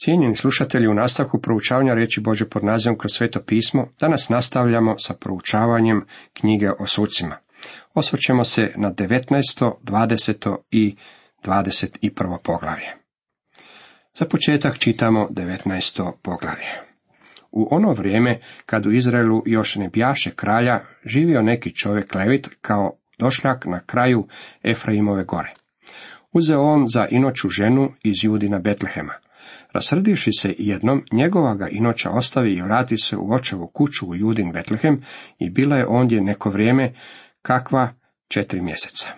Cijenjeni slušatelji, u nastavku proučavanja riječi Bože pod nazivom kroz sveto pismo, danas nastavljamo sa proučavanjem knjige o sucima. Osvrćemo se na 19., 20. i 21. poglavlje. Za početak čitamo 19. poglavlje. U ono vrijeme, kad u Izraelu još ne bjaše kralja, živio neki čovjek Levit kao došljak na kraju Efraimove gore. Uzeo on za inoću ženu iz Judina Betlehema. Rasrdivši se jednom, njegova ga inoća ostavi i vrati se u očevu kuću u Judin Betlehem i bila je ondje neko vrijeme kakva četiri mjeseca.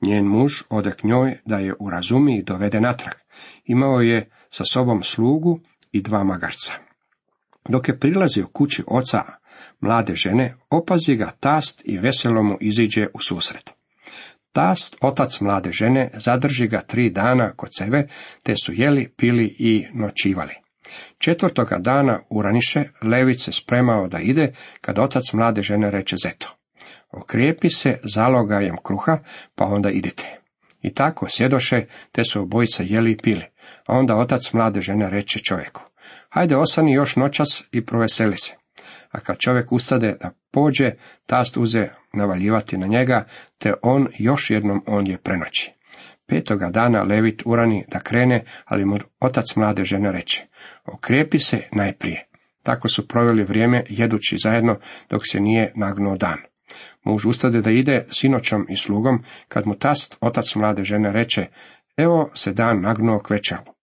Njen muž ode k njoj da je urazumi i dovede natrag. Imao je sa sobom slugu i dva magarca. Dok je prilazio kući oca mlade žene, opazi ga tast i veselo mu iziđe u susret. Tast, otac mlade žene, zadrži ga tri dana kod sebe, te su jeli, pili i noćivali. Četvrtoga dana uraniše, Lević se spremao da ide, kad otac mlade žene reče zeto. Okrijepi se zalogajem kruha, pa onda idite. I tako sjedoše, te su obojica jeli i pili. A onda otac mlade žene reče čovjeku. Hajde osani još noćas i proveseli se a kad čovjek ustade da pođe, tast uze navaljivati na njega, te on još jednom on je prenoći. Petoga dana Levit urani da krene, ali mu otac mlade žene reče, okrijepi se najprije. Tako su proveli vrijeme jedući zajedno dok se nije nagnuo dan. Muž ustade da ide sinoćom i slugom, kad mu tast otac mlade žene reče, evo se dan nagnuo k večeru.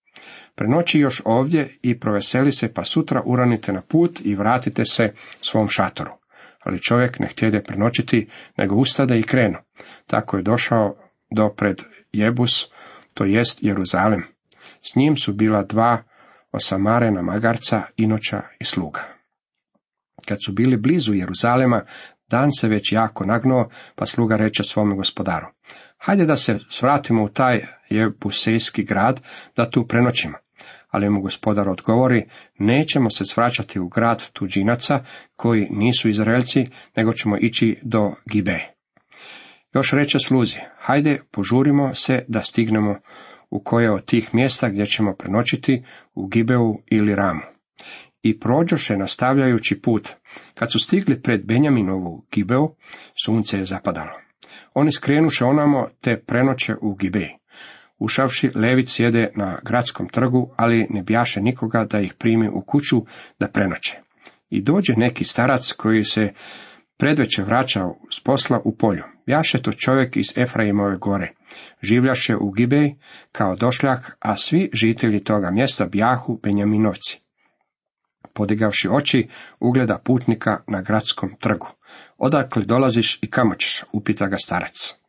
Prenoći još ovdje i proveseli se, pa sutra uranite na put i vratite se svom šatoru. Ali čovjek ne htjede prenoćiti, nego ustade i krenu. Tako je došao do pred Jebus, to jest Jeruzalem. S njim su bila dva osamarena magarca, inoća i sluga. Kad su bili blizu Jeruzalema, dan se već jako nagnuo, pa sluga reče svome gospodaru. Hajde da se svratimo u taj Jebusejski grad, da tu prenoćimo ali mu gospodar odgovori, nećemo se svraćati u grad tuđinaca koji nisu Izraelci, nego ćemo ići do Gibe. Još reče sluzi, hajde požurimo se da stignemo u koje od tih mjesta gdje ćemo prenoćiti u Gibeu ili Ramu. I prođoše nastavljajući put. Kad su stigli pred Benjaminovu Gibeu, sunce je zapadalo. Oni skrenuše onamo te prenoće u Gibej. Ušavši, Levit sjede na gradskom trgu, ali ne bjaše nikoga da ih primi u kuću da prenoće. I dođe neki starac koji se predveće vraćao s posla u polju. Bjaše to čovjek iz Efraimove gore. Življaše u Gibej kao došljak, a svi žitelji toga mjesta bjahu Benjaminovci. Podigavši oči, ugleda putnika na gradskom trgu. Odakle dolaziš i kamo ćeš, upita ga starac.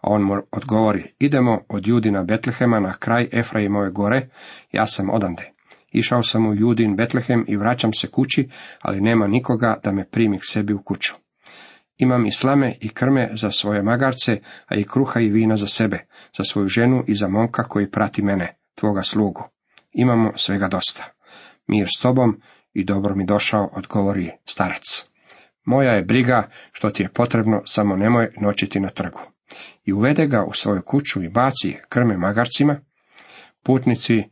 A on mu odgovori, idemo od Judina Betlehema na kraj Efraimove gore, ja sam odande. Išao sam u Judin Betlehem i vraćam se kući, ali nema nikoga da me primi k sebi u kuću. Imam i slame i krme za svoje magarce, a i kruha i vina za sebe, za svoju ženu i za momka koji prati mene, tvoga slugu. Imamo svega dosta. Mir s tobom i dobro mi došao, odgovori starac. Moja je briga što ti je potrebno, samo nemoj noćiti na trgu i uvede ga u svoju kuću i baci krme magarcima, putnici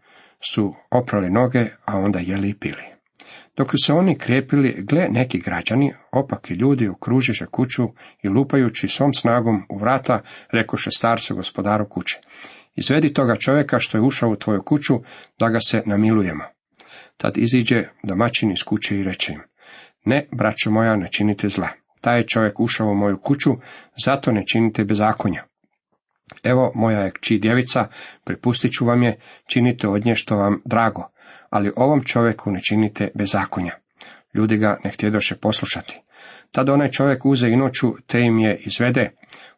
su oprali noge, a onda jeli i pili. Dok su se oni krepili, gle neki građani, opaki ljudi okružiše kuću i lupajući svom snagom u vrata, rekoše starcu gospodaru kuće. Izvedi toga čovjeka što je ušao u tvoju kuću, da ga se namilujemo. Tad iziđe domaćin iz kuće i reče im, ne, braćo moja, ne činite zla. Taj je čovjek ušao u moju kuću, zato ne činite bezakonja. Evo moja je kći djevica, pripustit ću vam je, činite od nje što vam drago, ali ovom čovjeku ne činite bezakonja. Ljudi ga ne htjedoše poslušati. Tada onaj čovjek uze i noću, te im je izvede.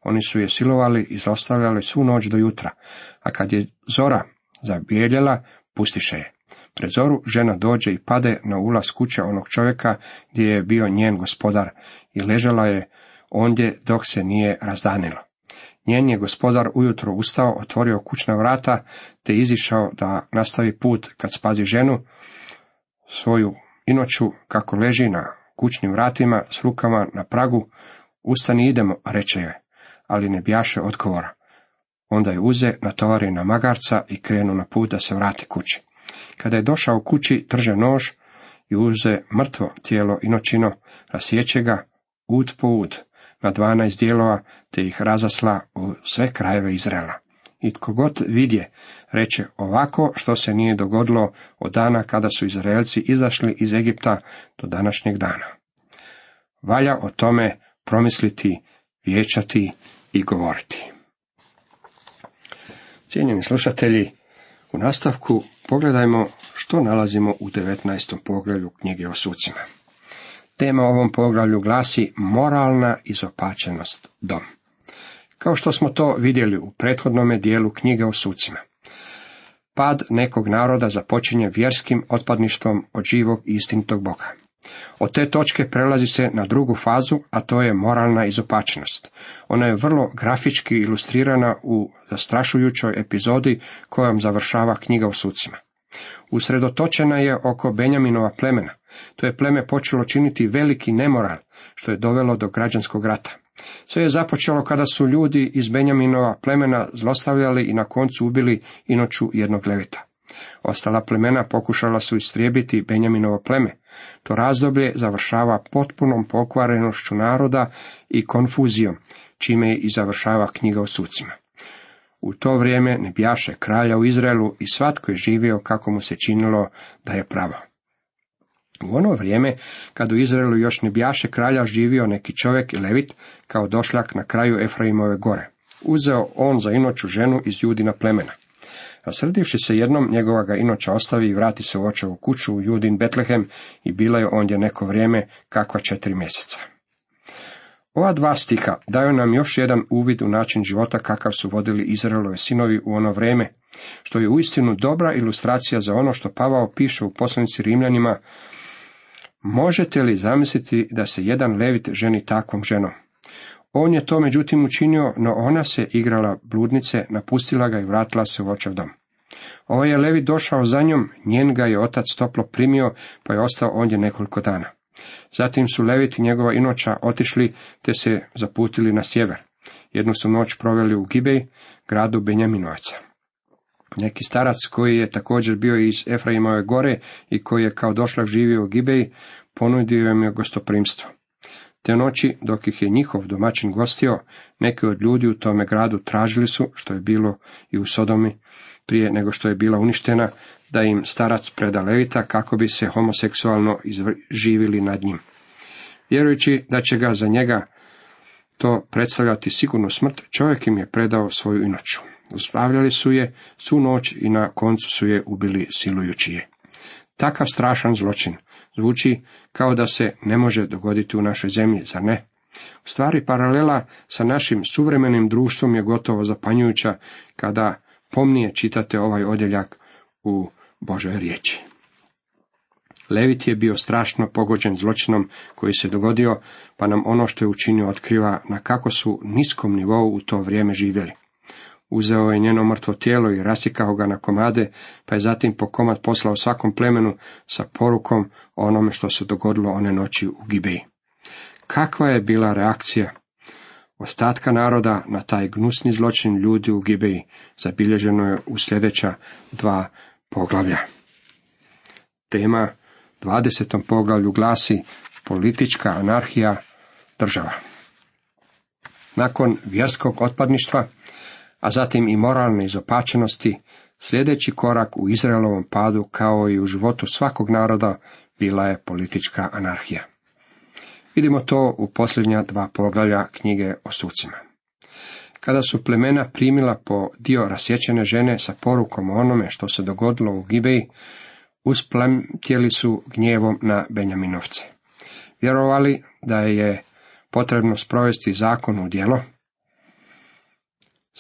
Oni su je silovali i zostavljali svu noć do jutra, a kad je zora zabijeljela, pustiše je. Pred zoru žena dođe i pade na ulaz kuće onog čovjeka gdje je bio njen gospodar i ležala je ondje dok se nije razdanilo. Njen je gospodar ujutro ustao, otvorio kućna vrata, te izišao da nastavi put kad spazi ženu, svoju inoću kako leži na kućnim vratima s rukama na pragu, ustani idemo, reče je, ali ne bjaše odgovora. Onda je uze, natovari na magarca i krenu na put da se vrati kući. Kada je došao u kući, trže nož i uze mrtvo tijelo i noćino, rasjeće ga ud po ud na dvanaest dijelova, te ih razasla u sve krajeve Izraela. I tko god vidje, reče ovako što se nije dogodilo od dana kada su Izraelci izašli iz Egipta do današnjeg dana. Valja o tome promisliti, vječati i govoriti. Cijenjeni slušatelji, u nastavku pogledajmo što nalazimo u 19. poglavlju knjige o sucima. Tema ovom poglavlju glasi moralna izopačenost dom. Kao što smo to vidjeli u prethodnome dijelu knjige o sucima. Pad nekog naroda započinje vjerskim otpadništvom od živog i istinitog Boga. Od te točke prelazi se na drugu fazu, a to je moralna izopačenost. Ona je vrlo grafički ilustrirana u zastrašujućoj epizodi kojom završava knjiga o sucima. Usredotočena je oko Benjaminova plemena. To je pleme počelo činiti veliki nemoral, što je dovelo do građanskog rata. Sve je započelo kada su ljudi iz Benjaminova plemena zlostavljali i na koncu ubili inoću jednog levita. Ostala plemena pokušala su istrijebiti Benjaminovo pleme. To razdoblje završava potpunom pokvarenošću naroda i konfuzijom, čime i završava knjiga o sucima. U to vrijeme ne bjaše kralja u Izraelu i svatko je živio kako mu se činilo da je pravo. U ono vrijeme, kad u Izraelu još ne bjaše kralja, živio neki čovjek i levit, kao došljak na kraju Efraimove gore. Uzeo on za inoću ženu iz judina plemena. Rasrdivši se jednom, njegova ga inoća ostavi i vrati se u očevu kuću u Judin Betlehem i bila je ondje neko vrijeme, kakva četiri mjeseca. Ova dva stiha daju nam još jedan uvid u način života kakav su vodili Izraelove sinovi u ono vrijeme, što je uistinu dobra ilustracija za ono što Pavao piše u poslanici Rimljanima. Možete li zamisliti da se jedan levit ženi takvom ženom? On je to međutim učinio, no ona se igrala bludnice, napustila ga i vratila se u očev dom. Ovaj je Levit došao za njom, njen ga je otac toplo primio, pa je ostao ondje nekoliko dana. Zatim su Levit i njegova inoća otišli, te se zaputili na sjever. Jednu su noć proveli u Gibej, gradu Benjaminovaca. Neki starac koji je također bio iz Efraimove gore i koji je kao došlak živio u Gibeji, ponudio im je gostoprimstvo. Te noći, dok ih je njihov domaćin gostio, neki od ljudi u tome gradu tražili su, što je bilo i u Sodomi, prije nego što je bila uništena, da im starac preda levita kako bi se homoseksualno živili nad njim. Vjerujući da će ga za njega to predstavljati sigurnu smrt, čovjek im je predao svoju inoću. Ustavljali su je svu noć i na koncu su je ubili silujući je. Takav strašan zločin zvuči kao da se ne može dogoditi u našoj zemlji, zar ne? U stvari paralela sa našim suvremenim društvom je gotovo zapanjujuća kada pomnije čitate ovaj odjeljak u Božoj riječi. Levit je bio strašno pogođen zločinom koji se dogodio, pa nam ono što je učinio otkriva na kako su niskom nivou u to vrijeme živjeli. Uzeo je njeno mrtvo tijelo i rasikao ga na komade, pa je zatim po komad poslao svakom plemenu sa porukom o onome što se dogodilo one noći u Gibeji. Kakva je bila reakcija ostatka naroda na taj gnusni zločin ljudi u Gibeji, zabilježeno je u sljedeća dva poglavlja. Tema 20. poglavlju glasi politička anarhija država. Nakon vjerskog otpadništva, a zatim i moralne izopačenosti, sljedeći korak u Izraelovom padu kao i u životu svakog naroda bila je politička anarhija. Vidimo to u posljednja dva poglavlja knjige o sucima. Kada su plemena primila po dio rasjećene žene sa porukom o onome što se dogodilo u Gibeji, usplemtjeli su gnjevom na Benjaminovce. Vjerovali da je potrebno sprovesti zakon u djelo,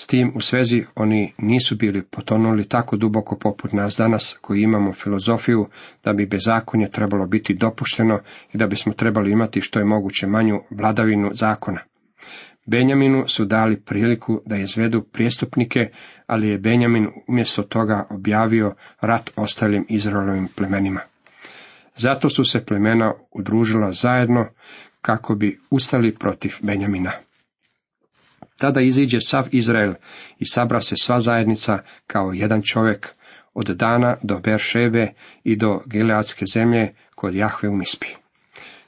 s tim u svezi oni nisu bili potonuli tako duboko poput nas danas koji imamo filozofiju da bi bezakonje trebalo biti dopušteno i da bismo trebali imati što je moguće manju vladavinu zakona. Benjaminu su dali priliku da izvedu prijestupnike, ali je Benjamin umjesto toga objavio rat ostalim Izraelovim plemenima. Zato su se plemena udružila zajedno kako bi ustali protiv Benjamina. Tada iziđe sav Izrael i sabra se sva zajednica kao jedan čovjek od dana do Beršebe i do Gileadske zemlje kod Jahve u Mispi.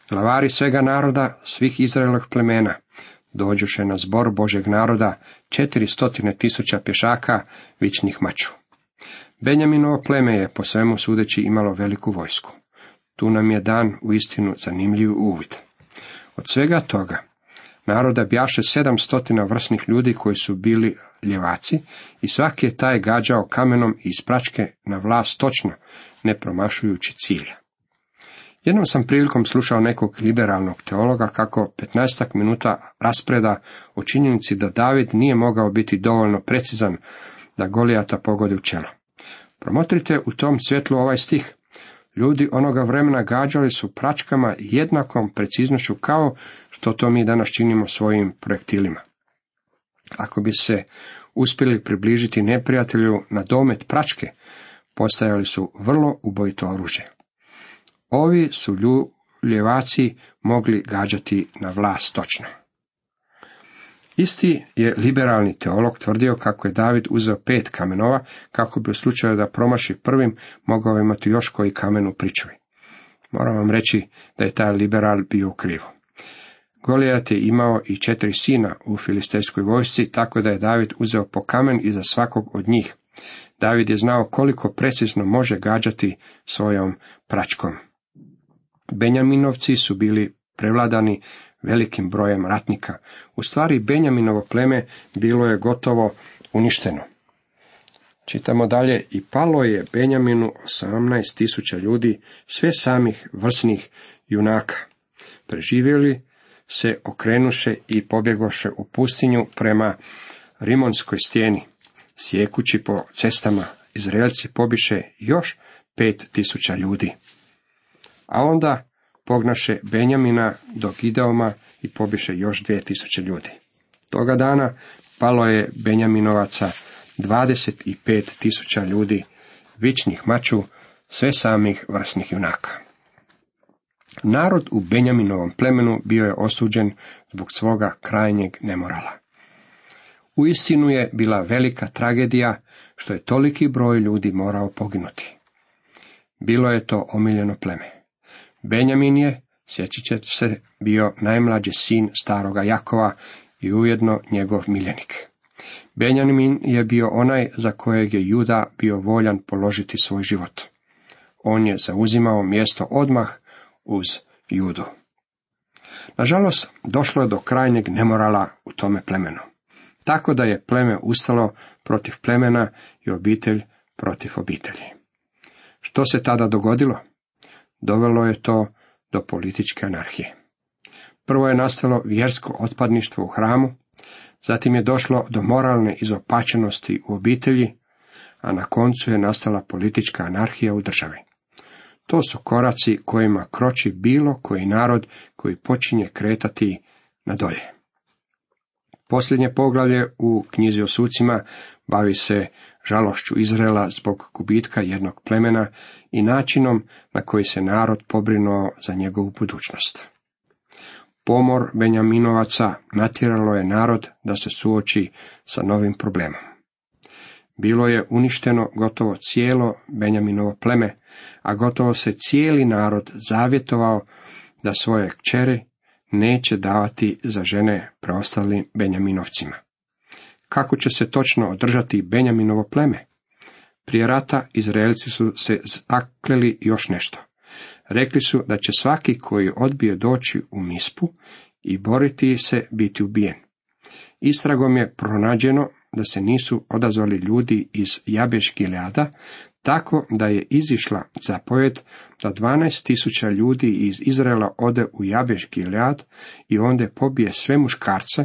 Glavari svega naroda, svih Izraelovih plemena, dođuše na zbor Božeg naroda četiri stotine tisuća pješaka, vičnih maču. Benjaminovo pleme je po svemu sudeći imalo veliku vojsku. Tu nam je dan u istinu zanimljiv uvid. Od svega toga, naroda bjaše sedam stotina vrsnih ljudi koji su bili ljevaci i svaki je taj gađao kamenom iz pračke na vlast točno, ne promašujući cilja. Jednom sam prilikom slušao nekog liberalnog teologa kako 15 minuta raspreda o činjenici da David nije mogao biti dovoljno precizan da Golijata pogodi u čelo. Promotrite u tom svjetlu ovaj stih. Ljudi onoga vremena gađali su pračkama jednakom preciznošću kao što to mi danas činimo svojim projektilima. Ako bi se uspjeli približiti neprijatelju na domet pračke, postajali su vrlo ubojito oružje. Ovi su ljevaci mogli gađati na vlast točno. Isti je liberalni teolog tvrdio kako je David uzeo pet kamenova, kako bi u slučaju da promaši prvim mogao imati još koji kamen u pričuvi. Moram vam reći da je taj liberal bio krivo. Golijat je imao i četiri sina u filistejskoj vojsci, tako da je David uzeo po kamen iza svakog od njih. David je znao koliko precizno može gađati svojom pračkom. Benjaminovci su bili prevladani velikim brojem ratnika. U stvari Benjaminovo pleme bilo je gotovo uništeno. Čitamo dalje, i palo je Benjaminu osamnaest tisuća ljudi, sve samih vrsnih junaka. Preživjeli se okrenuše i pobjegoše u pustinju prema Rimonskoj stijeni. Sjekući po cestama, Izraelci pobiše još pet tisuća ljudi. A onda pognaše Benjamina do Gideoma i pobiše još dvije tisuće ljudi. Toga dana palo je Benjaminovaca dvadeset pet tisuća ljudi, vičnih maču, sve samih vrsnih junaka. Narod u Benjaminovom plemenu bio je osuđen zbog svoga krajnjeg nemorala. U istinu je bila velika tragedija što je toliki broj ljudi morao poginuti. Bilo je to omiljeno pleme. Benjamin je, sjećat će se, bio najmlađi sin staroga Jakova i ujedno njegov miljenik. Benjamin je bio onaj za kojeg je Juda bio voljan položiti svoj život. On je zauzimao mjesto odmah uz Judu. Nažalost, došlo je do krajnjeg nemorala u tome plemenu. Tako da je pleme ustalo protiv plemena i obitelj protiv obitelji. Što se tada dogodilo? Dovelo je to do političke anarhije. Prvo je nastalo vjersko otpadništvo u hramu, zatim je došlo do moralne izopačenosti u obitelji, a na koncu je nastala politička anarhija u državi. To su koraci kojima kroči bilo koji narod koji počinje kretati na dolje. Posljednje poglavlje u knjizi o sucima bavi se žalošću Izraela zbog gubitka jednog plemena i načinom na koji se narod pobrinuo za njegovu budućnost. Pomor Benjaminovaca natjeralo je narod da se suoči sa novim problemom. Bilo je uništeno gotovo cijelo Benjaminovo pleme, a gotovo se cijeli narod zavjetovao da svoje kćere neće davati za žene preostalim Benjaminovcima. Kako će se točno održati Benjaminovo pleme? Prije rata Izraelci su se zakleli još nešto. Rekli su da će svaki koji odbije doći u mispu i boriti se biti ubijen. Istragom je pronađeno da se nisu odazvali ljudi iz Jabeš Gileada, tako da je izišla zapovjed da 12.000 ljudi iz Izraela ode u Jabeš Gilead i onda pobije sve muškarce,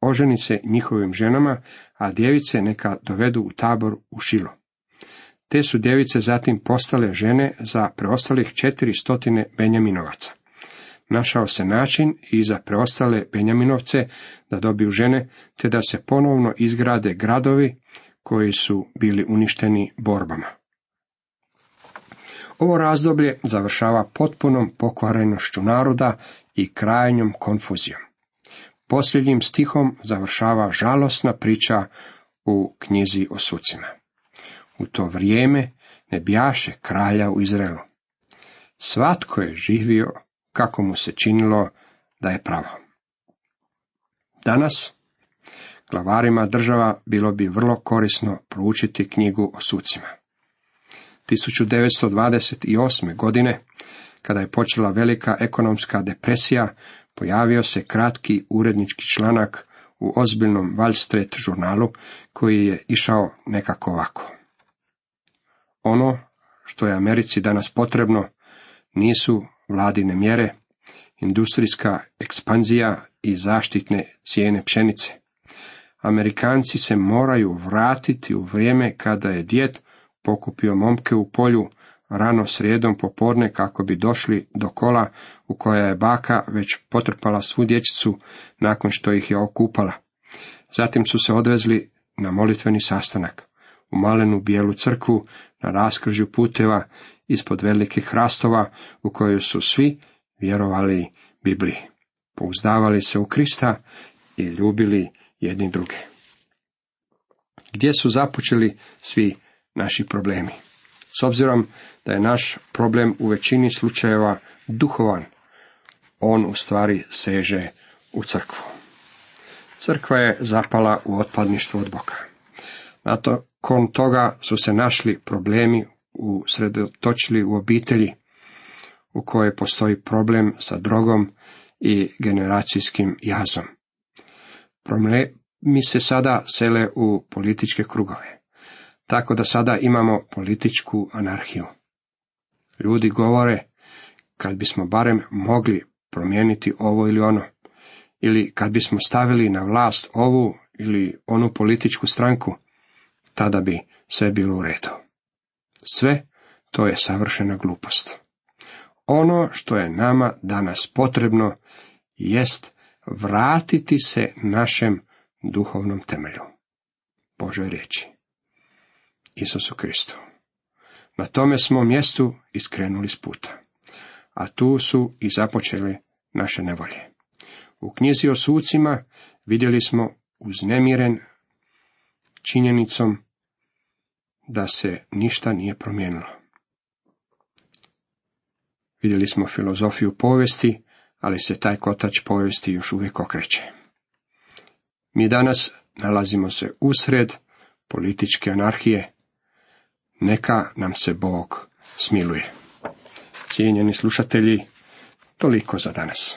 oženi se njihovim ženama, a djevice neka dovedu u tabor u Šilo. Te su djevice zatim postale žene za preostalih četiri stotine Benjaminovaca. Našao se način i za preostale Benjaminovce da dobiju žene, te da se ponovno izgrade gradovi koji su bili uništeni borbama. Ovo razdoblje završava potpunom pokvarenošću naroda i krajnjom konfuzijom. Posljednjim stihom završava žalosna priča u knjizi o sucima. U to vrijeme ne bjaše kralja u Izraelu. Svatko je živio kako mu se činilo da je pravo. Danas, glavarima država bilo bi vrlo korisno proučiti knjigu o sucima. 1928. godine, kada je počela velika ekonomska depresija, pojavio se kratki urednički članak u ozbiljnom Wall Street žurnalu koji je išao nekako ovako. Ono što je Americi danas potrebno nisu vladine mjere, industrijska ekspanzija i zaštitne cijene pšenice. Amerikanci se moraju vratiti u vrijeme kada je djed pokupio momke u polju rano srijedom popodne kako bi došli do kola u koja je baka već potrpala svu dječicu nakon što ih je okupala. Zatim su se odvezli na molitveni sastanak u malenu bijelu crkvu na raskržju puteva ispod velikih hrastova u kojoj su svi vjerovali Bibliji, pouzdavali se u Krista i ljubili jedni druge. Gdje su započeli svi naši problemi? S obzirom da je naš problem u većini slučajeva duhovan, on u stvari seže u crkvu. Crkva je zapala u otpadništvo od Boga. Nakon toga su se našli problemi usredotočili u obitelji u kojoj postoji problem sa drogom i generacijskim jazom. Problemi se sada sele u političke krugove, tako da sada imamo političku anarhiju. Ljudi govore, kad bismo barem mogli promijeniti ovo ili ono, ili kad bismo stavili na vlast ovu ili onu političku stranku, tada bi sve bilo u redu. Sve to je savršena glupost. Ono što je nama danas potrebno jest vratiti se našem duhovnom temelju. Božoj riječi. Isusu Kristu. Na tome smo mjestu iskrenuli s puta. A tu su i započeli naše nevolje. U knjizi o sucima vidjeli smo uznemiren činjenicom da se ništa nije promijenilo. Vidjeli smo filozofiju povijesti, ali se taj kotač povijesti još uvijek okreće. Mi danas nalazimo se usred političke anarhije. Neka nam se Bog smiluje. Cijenjeni slušatelji, toliko za danas.